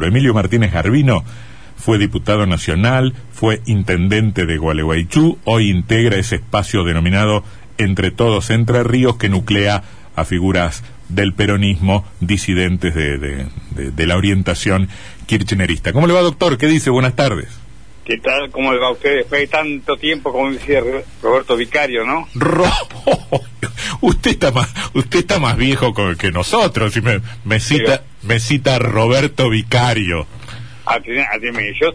Emilio Martínez Garbino fue diputado nacional, fue intendente de Gualeguaychú, hoy integra ese espacio denominado Entre Todos Entre Ríos que nuclea a figuras del peronismo disidentes de, de, de, de la orientación kirchnerista. ¿Cómo le va, doctor? ¿Qué dice? Buenas tardes. ¿Qué tal? ¿Cómo le va a usted después de tanto tiempo, como decía Roberto Vicario, no? Ro usted está más, usted está más viejo que nosotros y me, me cita, me cita Roberto Vicario. Yo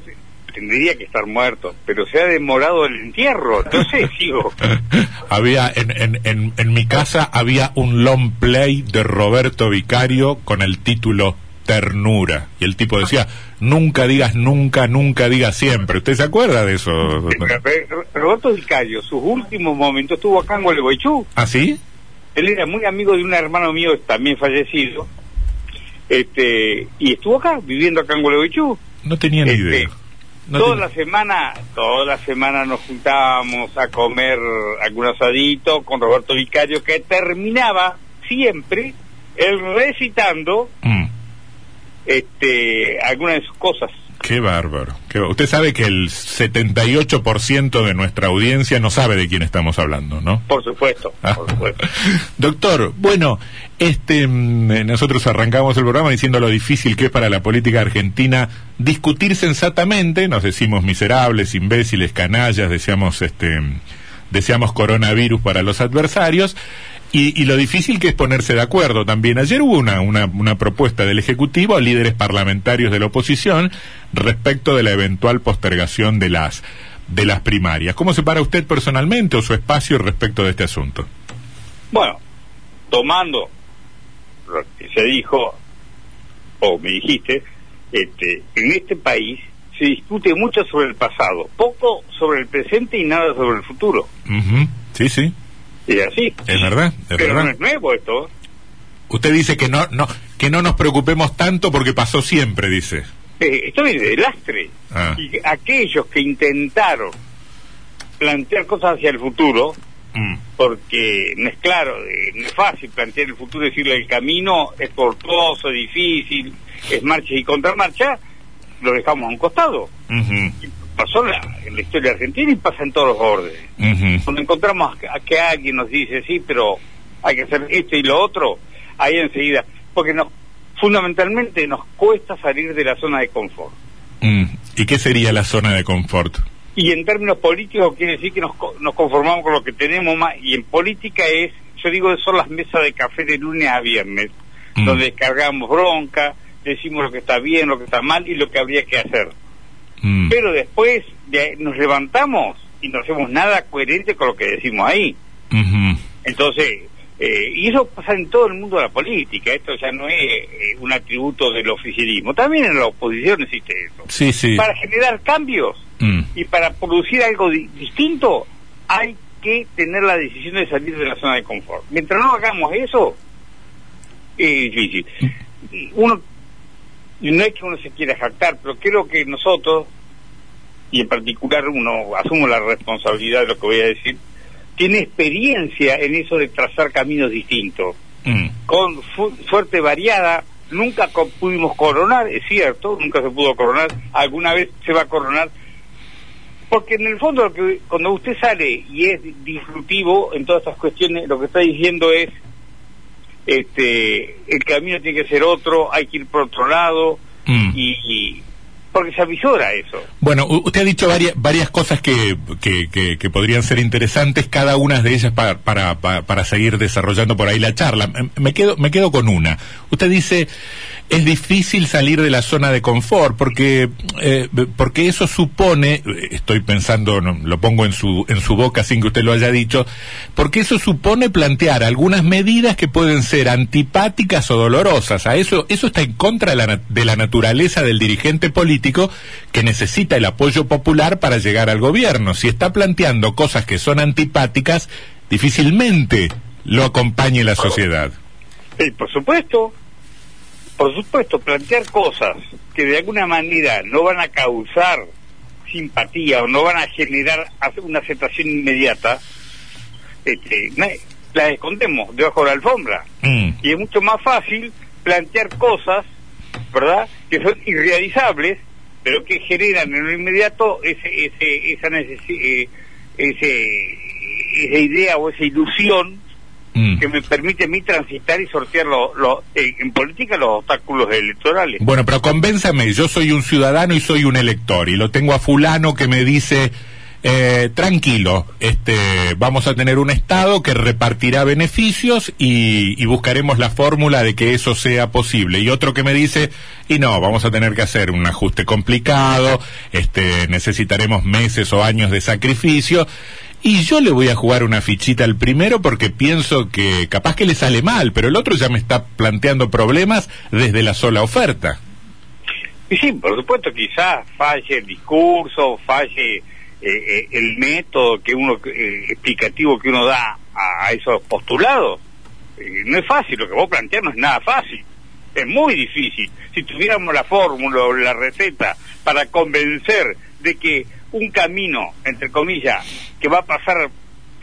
tendría que estar muerto, pero se ha demorado el entierro, entonces sigo. había en, en, en, en mi casa había un long play de Roberto Vicario con el título ternura. Y el tipo decía, nunca digas nunca, nunca digas siempre. ¿Usted se acuerda de eso? Roberto Vicario, sus últimos momentos estuvo acá en Gualeguaychú. ¿Ah, sí? Él era muy amigo de un hermano mío también fallecido. Este, y estuvo acá, viviendo acá en Gualeguaychú. No tenía ni Este, idea. No toda la semana, toda la semana nos juntábamos a comer algún asadito con Roberto Vicario que terminaba siempre él recitando Mm, este algunas de sus cosas. qué bárbaro. qué Usted sabe que el 78% de nuestra audiencia no sabe de quién estamos hablando, ¿no? Por supuesto, Ah. por supuesto. Doctor, bueno, este mm, eh, nosotros arrancamos el programa diciendo lo difícil que es para la política argentina discutir sensatamente, nos decimos miserables, imbéciles, canallas, deseamos este mm, deseamos coronavirus para los adversarios y, y lo difícil que es ponerse de acuerdo también. Ayer hubo una, una, una propuesta del Ejecutivo a líderes parlamentarios de la oposición respecto de la eventual postergación de las de las primarias. ¿Cómo se para usted personalmente o su espacio respecto de este asunto? Bueno, tomando lo que se dijo, o me dijiste, este, en este país se discute mucho sobre el pasado, poco sobre el presente y nada sobre el futuro. Ujú, Sí, sí, Y así. es verdad, es Pero no es nuevo esto. Usted dice que no, no, que no nos preocupemos tanto porque pasó siempre, dice. Eh, esto viene de lastre. Ah. Y aquellos que intentaron plantear cosas hacia el futuro, Mm, porque no es claro, eh, no es fácil plantear el futuro, decirle el camino es tortuoso, difícil, es marcha y contramarcha, lo dejamos a un costado. Y pasó en la, en la historia argentina y pasa en todos los órdenes. ujú. Cuando encontramos a que alguien nos dice, sí, pero hay que hacer esto y lo otro, ahí enseguida, porque nos, fundamentalmente nos cuesta salir de la zona de confort. Mm, ¿Y qué sería la zona de confort? Y en términos políticos quiere decir que nos, nos conformamos con lo que tenemos más. Y en política es, yo digo, son las mesas de café de lunes a viernes, Mm. donde descargamos bronca, decimos lo que está bien, lo que está mal y lo que habría que hacer. Mm, Pero después de nos levantamos y no hacemos nada coherente con lo que decimos ahí. Entonces, eh, y eso pasa en todo el mundo de la política, esto ya no es eh, un atributo del oficialismo, también en la oposición existe eso. Sí, sí. Para generar cambios Mm, y para producir algo di- distinto hay que tener la decisión de salir de la zona de confort. Mientras no hagamos eso, es difícil. Y Uno, y no es que uno se quiera jactar, pero creo que nosotros, y en particular uno asumo la responsabilidad de lo que voy a decir, tiene experiencia en eso de trazar caminos distintos mm, con suerte variada. Nunca co- pudimos coronar, es cierto, nunca se pudo coronar. Alguna vez se va a coronar. Porque en el fondo, lo que, cuando usted sale y es disruptivo en todas estas cuestiones, lo que está diciendo es: este el camino tiene que ser otro, hay que ir por otro lado, mm. y, y- porque se avisora eso. Bueno, usted ha dicho varias, varias cosas que, que, que- que podrían ser interesantes, cada una de ellas para, para, para, seguir desarrollando por ahí la charla. Me quedo, me quedo con una. Usted dice, es difícil salir de la zona de confort, porque, eh, porque eso supone, estoy pensando, lo pongo en su, en su boca sin que usted lo haya dicho, porque eso supone plantear algunas medidas que pueden ser antipáticas o dolorosas. A eso, eso está en contra de la, de la naturaleza del dirigente político que necesita el apoyo popular para llegar al gobierno. Si está planteando cosas que son antipáticas, difícilmente lo acompañe la sociedad. Y por supuesto, por supuesto, plantear cosas que de alguna manera no van a causar simpatía o no van a generar una aceptación inmediata, este, las escondemos debajo de la alfombra. Mm, Y es mucho más fácil plantear cosas, ¿verdad?, que son irrealizables, pero que generan en lo inmediato ese, ese, esa, eh, ese, esa idea o esa ilusión mm. que me permite a mí transitar y sortear lo, eh, en política los obstáculos electorales. Bueno, pero convénzame, yo soy un ciudadano y soy un elector y lo tengo a fulano que me dice eh, tranquilo, este, vamos a tener un Estado que repartirá beneficios y, buscaremos la fórmula de que eso sea posible. Y otro que me dice, y no, vamos a tener que hacer un ajuste complicado, este, necesitaremos meses o años de sacrificio. Y yo le voy a jugar una fichita al primero porque pienso que capaz que le sale mal, pero el otro ya me está planteando problemas desde la sola oferta. Y sí, por supuesto, quizás falle el discurso, falle eh, eh, el método que uno eh, explicativo que uno da a, esos postulados. No es fácil lo que vos planteás no es nada fácil. Es muy difícil. Si tuviéramos la fórmula o la receta para convencer de que un camino entre comillas que va a pasar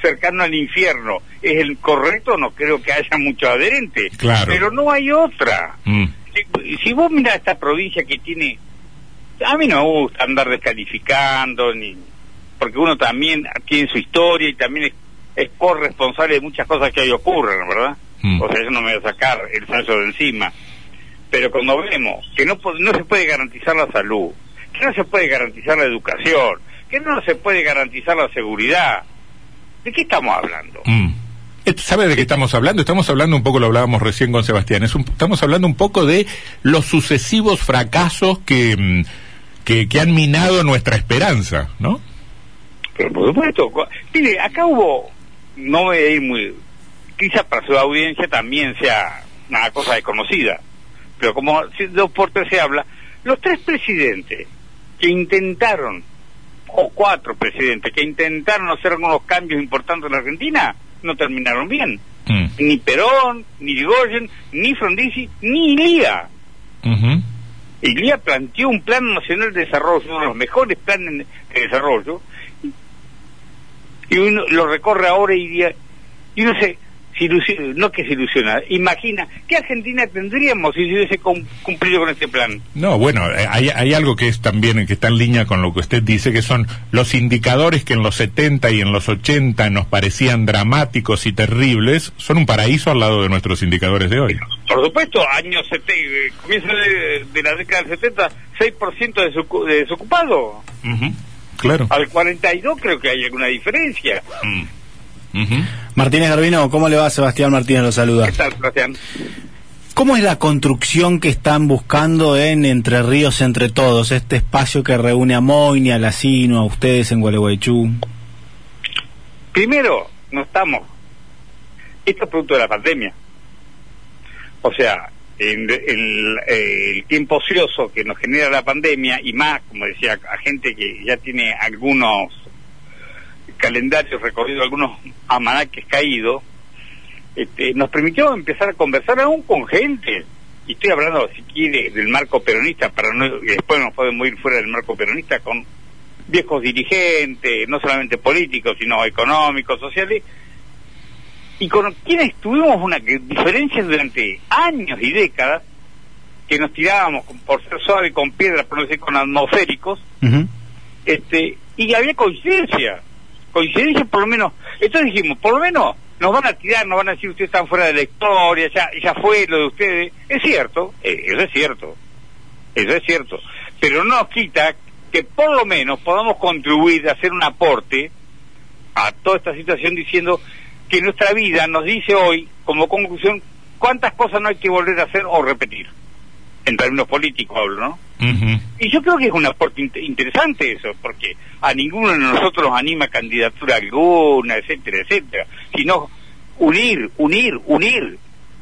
cercano al infierno es el correcto no creo que haya muchos adherentes pero no hay otra mm. si, si, vos mirás esta provincia que tiene a mí no me gusta andar descalificando ni porque uno también tiene su historia y también es, corresponsable de muchas cosas que ahí ocurren, ¿verdad? Mm. O sea, eso no me va a sacar el falso de encima. Pero cuando vemos que no, no se puede garantizar la salud, que no se puede garantizar la educación, que no se puede garantizar la seguridad, ¿de qué estamos hablando? Mm. ¿Sabe de qué estamos hablando? Estamos hablando un poco, lo hablábamos recién con Sebastián, estamos hablando un poco de los sucesivos fracasos que, mm, que, que han minado nuestra esperanza, ¿no? Pero por supuesto, mire, acá hubo, no voy a ir muy, quizás para su audiencia también sea una cosa desconocida, pero como dos por tres se habla, los tres presidentes que intentaron, o cuatro presidentes que intentaron hacer algunos cambios importantes en la Argentina, no terminaron bien. Mm. Ni Perón, ni Rigoyen, ni Frondizi, ni Ilía. Ilía planteó un plan nacional de desarrollo, uno de los mejores planes de desarrollo, y uno lo recorre ahora y, y uno se, no que se ilusiona, imagina, ¿qué Argentina tendríamos si se hubiese cumplido con este plan? No, bueno, eh, hay, hay algo que es también, que está en línea con lo que usted dice, que son los indicadores que en los 70 y en los 80 nos parecían dramáticos y terribles, son un paraíso al lado de nuestros indicadores de hoy. Por supuesto, años 70, eh, comienzo de, la década del 70, 6% de, de desocupado. Claro. Al 42 creo que hay alguna diferencia. Mm. Martínez Garbino, ¿cómo le va? Sebastián Martínez lo saluda. ¿Qué tal, Sebastián? ¿Cómo es la construcción que están buscando en Entre Ríos Entre Todos, este espacio que reúne a Moini, a Lacino, a ustedes en Gualeguaychú? Primero, no estamos. Esto es producto de la pandemia. O sea, en, el tiempo ocioso que nos genera la pandemia y más, como decía, a gente que ya tiene algunos calendarios recorridos, algunos amanaques caídos, este, nos permitió empezar a conversar aún con gente. Y estoy hablando, si quiere, del marco peronista, para no, después nos podemos ir fuera del marco peronista con viejos dirigentes, no solamente políticos, sino económicos, sociales, y con quienes tuvimos una diferencia durante años y décadas, que nos tirábamos por ser suave con piedras, por no decir con atmosféricos, este, y había coincidencia, coincidencia por lo menos, entonces dijimos, por lo menos nos van a tirar, nos van a decir ustedes están fuera de la historia, ya, fue lo de ustedes, es cierto, eh, eso es cierto, eso es cierto, pero no nos quita que por lo menos podamos contribuir a hacer un aporte a toda esta situación diciendo que nuestra vida nos dice hoy, como conclusión, cuántas cosas no hay que volver a hacer o repetir. En términos políticos hablo, ¿no? Y yo creo que es un aporte interesante eso, porque a ninguno de nosotros nos anima candidatura alguna, etcétera, etcétera, sino unir, unir, unir.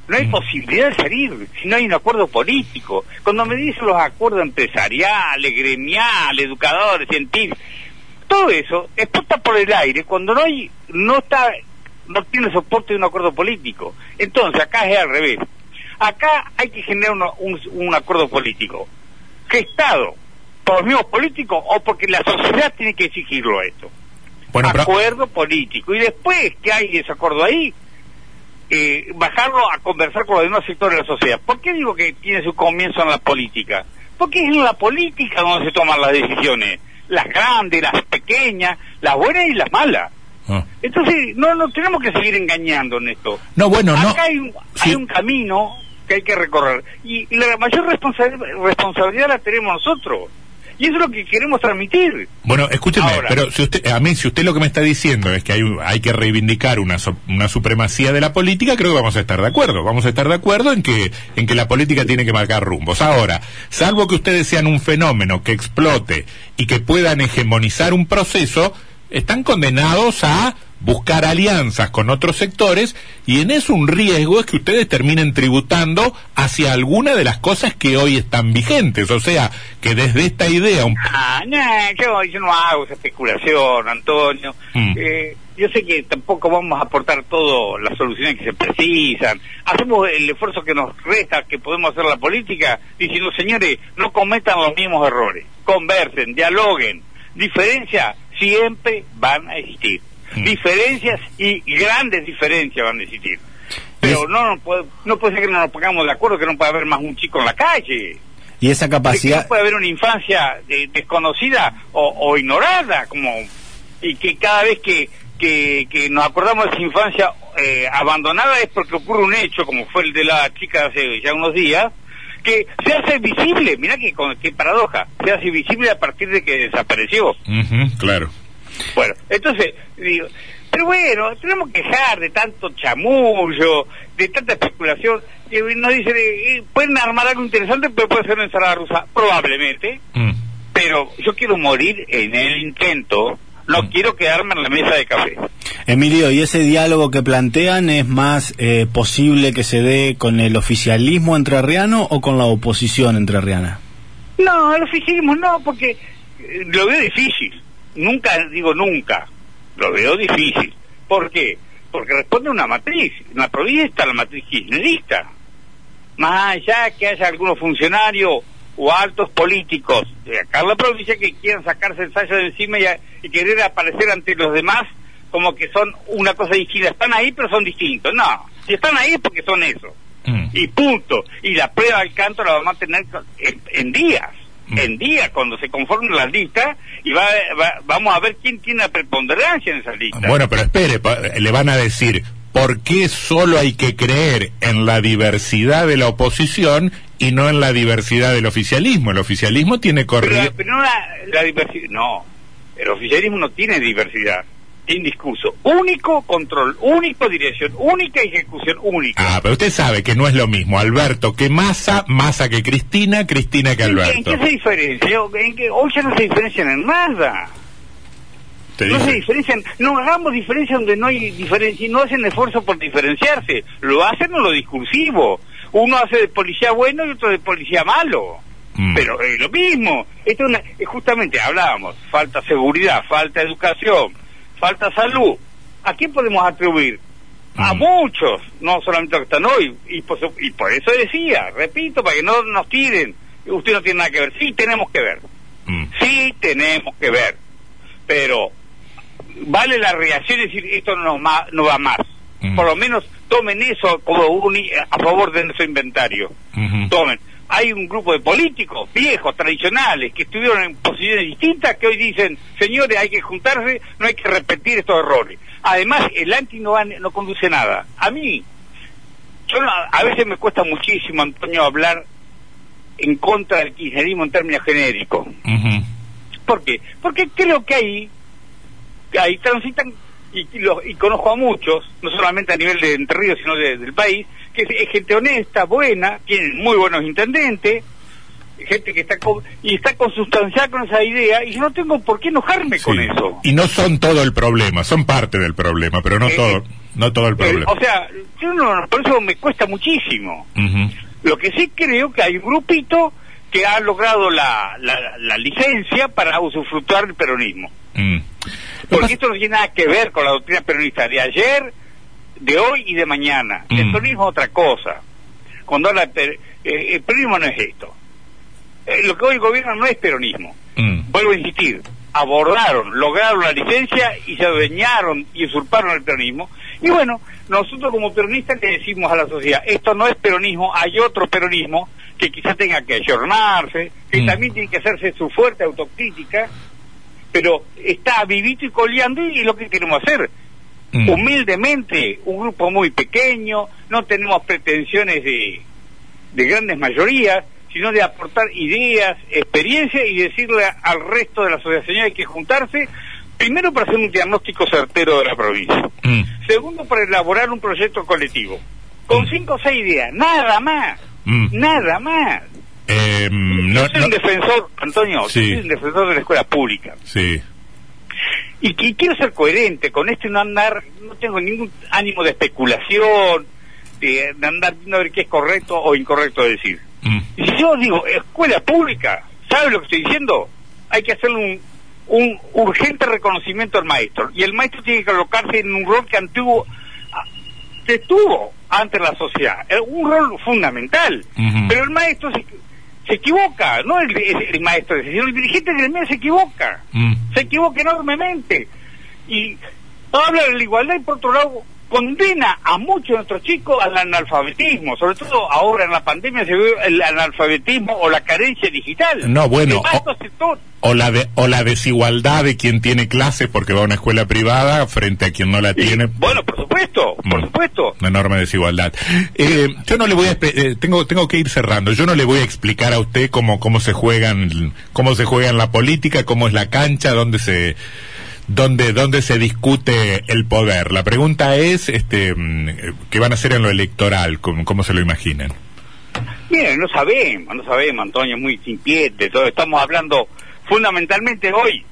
No hay posibilidad de salir si no hay un acuerdo político. Cuando me dicen los acuerdos empresariales, gremiales, educadores, científicos, todo eso explota por el aire cuando no hay, no está no tiene soporte de un acuerdo político. Entonces, acá es al revés. Acá hay que generar un, acuerdo político. ¿Qué Estado? ¿Por los mismos políticos o porque la sociedad tiene que exigirlo a esto? Bueno, acuerdo político. Y después que hay ese acuerdo ahí, eh, bajarlo a conversar con los demás sectores de la sociedad. ¿Por qué digo que tiene su comienzo en la política? Porque es en la política donde se toman las decisiones. Las grandes, las pequeñas, las buenas y las malas. Ah. Entonces, no nos tenemos que seguir engañando en esto. No, bueno, no. Acá hay un, Sí. hay un camino que hay que recorrer. Y, y la mayor responsa- responsabilidad la tenemos nosotros. Y eso es lo que queremos transmitir. Bueno, escúcheme, Ahora. pero si usted, a mí, si usted lo que me está diciendo es que hay, hay que reivindicar una, so- una supremacía de la política, creo que vamos a estar de acuerdo. Vamos a estar de acuerdo en que, en que la política tiene que marcar rumbos. Ahora, salvo que ustedes sean un fenómeno que explote y que puedan hegemonizar un proceso, están condenados a buscar alianzas con otros sectores y en eso un riesgo es que ustedes terminen tributando hacia alguna de las cosas que hoy están vigentes. O sea, que desde esta idea un Ah, no, yo, yo no hago esa especulación, Antonio. Mm. Eh, yo sé que tampoco vamos a aportar todo las soluciones que se precisan. Hacemos el esfuerzo que nos resta, que podemos hacer la política, diciendo, señores, no cometan los mismos errores. Conversen, dialoguen. Diferencias siempre van a existir. Mm. Diferencias y grandes diferencias van a existir. Pero Es- no, no, puede, no puede ser que no nos pongamos de acuerdo, que no puede haber más un chico en la calle. Y esa De que capacidad, no puede haber una infancia eh, desconocida o, o ignorada, como y que cada vez que, que, que nos acordamos de esa infancia eh, abandonada es porque ocurre un hecho, como fue el de la chica hace ya unos días, que se hace visible, mira qué, qué paradoja, se hace visible a partir de que desapareció. Claro. Bueno, entonces, digo, pero bueno, tenemos que dejar de tanto chamullo, de tanta especulación. Y nos dicen, eh, eh, pueden armar algo interesante, pero puede ser una ensalada rusa, probablemente, Mm. pero yo quiero morir en el intento, no Mm. quiero quedarme en la mesa de café. Emilio, ¿y ese diálogo que plantean es más eh, posible que se dé con el oficialismo entrerriano o con la oposición entrerriana? No, el oficialismo no, porque eh, lo veo difícil. Nunca, digo nunca, lo veo difícil. ¿Por qué? Porque responde a una matriz. En la provincia está la matriz kirchnerista. Más allá que haya algunos funcionarios o altos políticos de acá en la provincia que quieran sacarse el sallo de encima y, a- y querer aparecer ante los demás como que son una cosa distinta. Están ahí, pero son distintos. No, si están ahí es porque son eso Mm. y punto. Y la prueba del canto la vamos a tener en, en días. En días, cuando se conformen las listas, y va, va- vamos a ver quién tiene la preponderancia en esa lista. Bueno, pero espere, pa- le van a decir, ¿por qué solo hay que creer en la diversidad de la oposición y no en la diversidad del oficialismo? El oficialismo tiene pero, corriente... pero no la, la diversidad, no, el oficialismo no tiene diversidad, tiene discurso único, control único, dirección única, ejecución única. Ah, pero usted sabe que no es lo mismo Alberto que Massa, Massa que Cristina, Cristina que ¿En, qué- en Alberto. qué se diferencia? ¿En qué? Hoy ya no se diferencian en nada. No se diferencian, no hagamos diferencia donde no hay diferencia, no hacen esfuerzo por diferenciarse, lo hacen en lo discursivo. Uno hace de policía bueno y otro de policía malo. Mm. Pero es lo mismo. Esto es una- justamente hablábamos, falta seguridad, falta educación, falta salud. ¿A quién podemos atribuir? A Mm. muchos, no solamente a los que están hoy. Y por, su- y por eso decía, repito, para que no nos tiren. Usted no tiene nada que ver. Sí, tenemos que ver. Mm. Sí, tenemos que ver. Pero vale la reacción y decir esto no, no va más. Mm. Por lo menos tomen eso como un, a favor de nuestro inventario. Tomen. Hay un grupo de políticos viejos, tradicionales, que estuvieron en posiciones distintas, que hoy dicen, señores, hay que juntarse, no hay que repetir estos errores. Además, el anti no, va- no conduce a nada. A mí, yo no- a veces me cuesta muchísimo, Antonio, hablar en contra del kirchnerismo en términos genéricos. Ujú. ¿Por qué? Porque creo que ahí, ahí transitan, y, y los- y conozco a muchos, no solamente a nivel de Entre Ríos, sino de- del país, que es, gente honesta, buena, tienen muy buenos intendentes, gente que está con, y está consustanciada con esa idea, y yo no tengo por qué enojarme con eso. Y no son todo el problema, son parte del problema, pero no Eh, todo, eh, no todo el Eh, problema. o sea, yo no, por eso me cuesta muchísimo. Ujú. Lo que sí creo que hay un grupito que ha logrado la, la, la licencia para usufructuar el peronismo. Mm. Porque esto no tiene nada que ver con la doctrina peronista de ayer, de hoy y de mañana. El Mm. peronismo es otra cosa. Cuando habla per- eh, el peronismo no es esto. Eh, lo que hoy gobierna no es peronismo. Mm. Vuelvo a insistir, abordaron, lograron la licencia y se adueñaron y usurparon el peronismo. Y bueno, nosotros como peronistas le decimos a la sociedad, esto no es peronismo, hay otro peronismo que quizás tenga que ayornarse, que Mm. también tiene que hacerse su fuerte autocrítica, pero está vivito y coleando y es lo que queremos hacer. Mm. Humildemente, un grupo muy pequeño, no tenemos pretensiones de, de grandes mayorías, sino de aportar ideas, experiencia y decirle al resto de la asociación hay que juntarse, primero para hacer un diagnóstico certero de la provincia. Mm. Segundo, para elaborar un proyecto colectivo. Con cinco o seis ideas, nada más. Mm. Nada más. Eh, no, yo soy no- un defensor, Antonio, Sí. yo soy un defensor de la escuela pública. sí. Y, que quiero ser coherente con esto y no andar, no tengo ningún ánimo de especulación, de, de andar viendo a ver qué es correcto o incorrecto decir. Mm. Y si yo digo escuela pública, ¿sabe lo que estoy diciendo? Hay que hacerle un, un urgente reconocimiento al maestro. Y el maestro tiene que colocarse en un rol que antiguo que tuvo ante la sociedad. Es un rol fundamental. Pero el maestro se, se equivoca, no el, el, el maestro, sino el dirigente del medio se equivoca. Mm. Se equivoca enormemente. Y habla de la igualdad y por otro lado condena a muchos de nuestros chicos al analfabetismo, sobre todo ahora en la pandemia se ve el analfabetismo o la carencia digital. No, bueno, o- la, de, o la desigualdad de quien tiene clase porque va a una escuela privada frente a quien no la Sí, tiene. Bueno, por supuesto, por supuesto. Una enorme desigualdad. Eh, yo no le voy a eh, tengo tengo que ir cerrando. Yo no le voy a explicar a usted cómo cómo se juegan cómo se juega en la política, cómo es la cancha, dónde se dónde dónde se discute el poder. La pregunta es este mm, eh, qué van a hacer en lo electoral, cómo, cómo se lo imaginan. Miren, no sabemos, no sabemos, Antonio, muy sin pie de todo. Estamos hablando fundamentalmente hoy,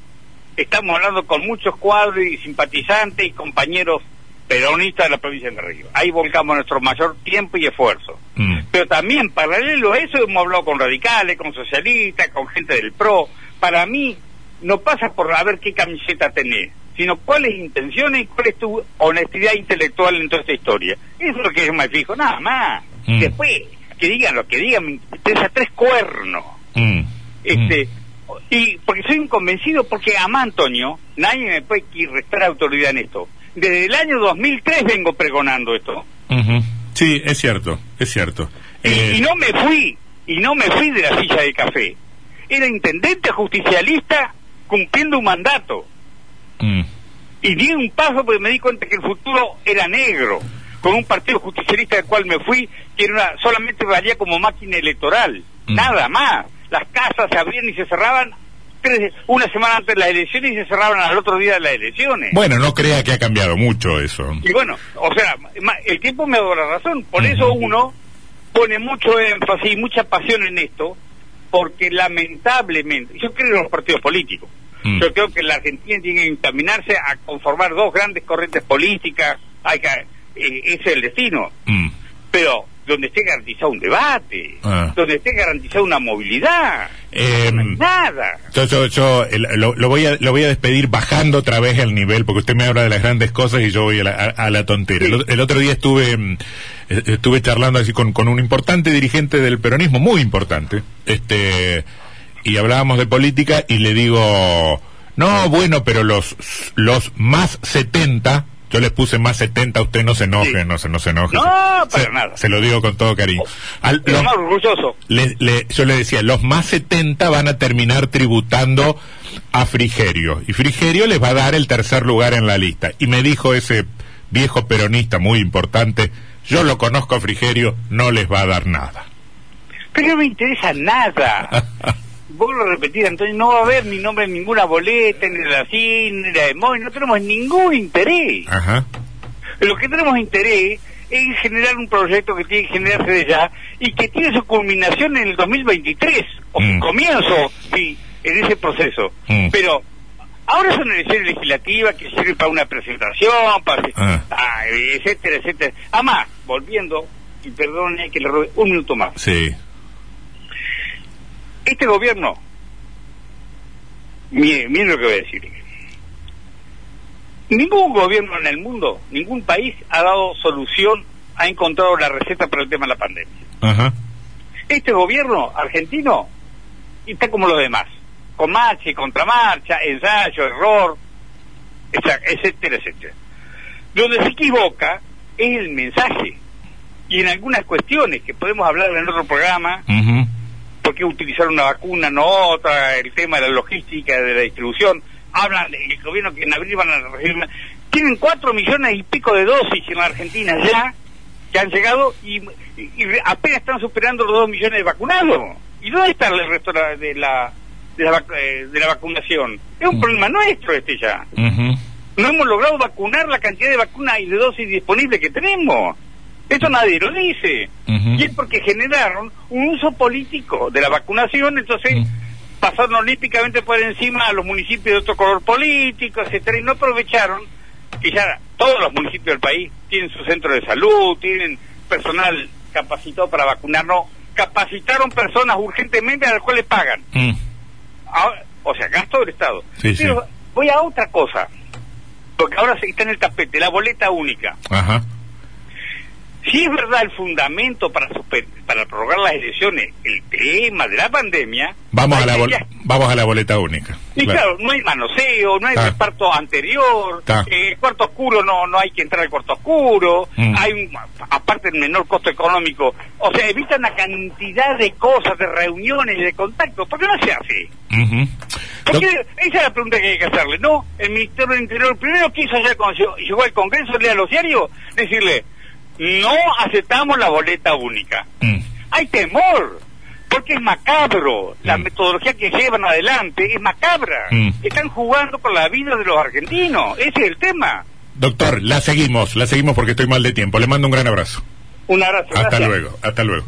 estamos hablando con muchos cuadros y simpatizantes y compañeros peronistas de la provincia de Entre Ríos. Ahí volcamos nuestro mayor tiempo y esfuerzo. Mm. Pero también, paralelo a eso, hemos hablado con radicales, con socialistas, con gente del PRO. Para mí, no pasa por a ver qué camiseta tenés, sino cuáles intenciones y cuál es tu honestidad intelectual en toda esta historia. Eso es lo que yo me fijo, nada más. Mm. Después, que digan lo que digan, me interesa tres cuernos. Mm. Este, y porque soy un convencido, porque a Antonio, nadie me puede restar autoridad en esto. Desde el año 2003 vengo pregonando esto. Sí, es cierto, es cierto. Y, Eh, y no me fui, y no me fui de la silla de café. Era intendente justicialista cumpliendo un mandato. mm. Y di un paso porque me di cuenta que el futuro era negro. Con un partido justicialista del cual me fui, que era una- solamente valía como máquina electoral. Mm. Nada más. Las casas se abrían y se cerraban tres- una semana antes de las elecciones y se cerraban al otro día de las elecciones. Bueno, no crea que ha cambiado mucho eso. Y bueno, o sea, el tiempo me ha dado la razón. Por eso uno pone mucho énfasis y mucha pasión en esto, porque lamentablemente, yo creo en los partidos políticos. Mm. Yo creo que la Argentina tiene que encaminarse a conformar dos grandes corrientes políticas. Hay que, eh, ese es el destino. Mm. Pero donde esté garantizado un debate, Ah. donde esté garantizada una movilidad. Eh, no hay nada. Yo, yo, yo lo, lo voy a, lo voy a despedir bajando otra vez el nivel, porque usted me habla de las grandes cosas y yo voy a la, a- a la tontera. Sí. El, el otro día estuve mm, eh, estuve charlando así con, con un importante dirigente del peronismo, muy importante, este y hablábamos de política y le digo, no, bueno, pero los los más 70, yo les puse más 70, usted no se enoje, Sí. no se no se enoje. No, se, para nada. Se lo digo con todo cariño. Al- los- más orgulloso. le- le- yo le decía, los más 70 van a terminar tributando a Frigerio. Y Frigerio les va a dar el tercer lugar en la lista. Y me dijo ese viejo peronista muy importante, yo lo conozco a Frigerio, no les va a dar nada. Pero no me interesa nada. Vos lo repetís, Antonio, no va a haber mi nombre en ninguna boleta, ni la CIN, ni la de Moy, no tenemos ningún interés. Ajá. Lo que tenemos interés es generar un proyecto que tiene que generarse de ya y que tiene su culminación en el 2023, o Mm. su comienzo, sí, en ese proceso. Mm. Pero ahora son elecciones legislativas que sirven para una presentación, para, Ah. ah, etcétera, etcétera. Además, volviendo, y perdone que le robe un minuto más. Sí. Este gobierno, mire, mire lo que voy a decir. Ningún gobierno en el mundo, ningún país ha dado solución, ha encontrado la receta para el tema de la pandemia. Ajá. Este gobierno argentino está como los demás, con marcha y contramarcha, ensayo, error, etcétera, etcétera. Donde se equivoca es el mensaje. y en algunas cuestiones que podemos hablar en otro programa. Por qué utilizar una vacuna, no otra, el tema de la logística, de la distribución, hablan del gobierno que en abril van a recibir Tienen cuatro millones y pico de dosis en la Argentina ya, que han llegado y, y- y apenas están superando los dos millones de vacunados. ¿Y dónde está el resto de la, de la, de la, eh, vacunación? Es un Mm. problema nuestro este ya. No hemos logrado vacunar la cantidad de vacunas y de dosis disponibles que tenemos. Eso nadie lo dice. Ujú. Y es porque generaron un uso político de la vacunación, entonces Mm. pasaron olímpicamente por encima a los municipios de otro color político, etcétera, y no aprovecharon que ya todos los municipios del país tienen su centro de salud, tienen personal capacitado para vacunar, no, capacitaron personas urgentemente a las cuales pagan. Mm. Ahora- o sea, gasto del Estado. Sí, sí. Pero voy a otra cosa, porque ahora se está en el tapete, la boleta única. Ajá. Si es verdad el fundamento para para prorrogar las elecciones, el tema de la pandemia, Vamos a la que bol- ya- vamos a la boleta única. y Claro. claro, no hay manoseo, no hay Ah. reparto anterior, eh, el cuarto oscuro no no hay que entrar al cuarto oscuro, Mm. hay un, aparte el menor costo económico, o sea, evitan una cantidad de cosas, de reuniones, de contactos, ¿por qué no se hace? Ujú. Porque esa es la pregunta que hay que hacerle, ¿no? El Ministerio del Interior primero quiso hacer cuando llegó, llegó al Congreso, lea los diarios, decirle, no aceptamos la boleta única. Mm. Hay temor, porque es macabro. La Mm. metodología que llevan adelante es macabra. Mm. Están jugando con la vida de los argentinos. Ese es el tema. Doctor, la seguimos, la seguimos porque estoy mal de tiempo. Le mando un gran abrazo. Un abrazo. Hasta gracias. luego, hasta luego.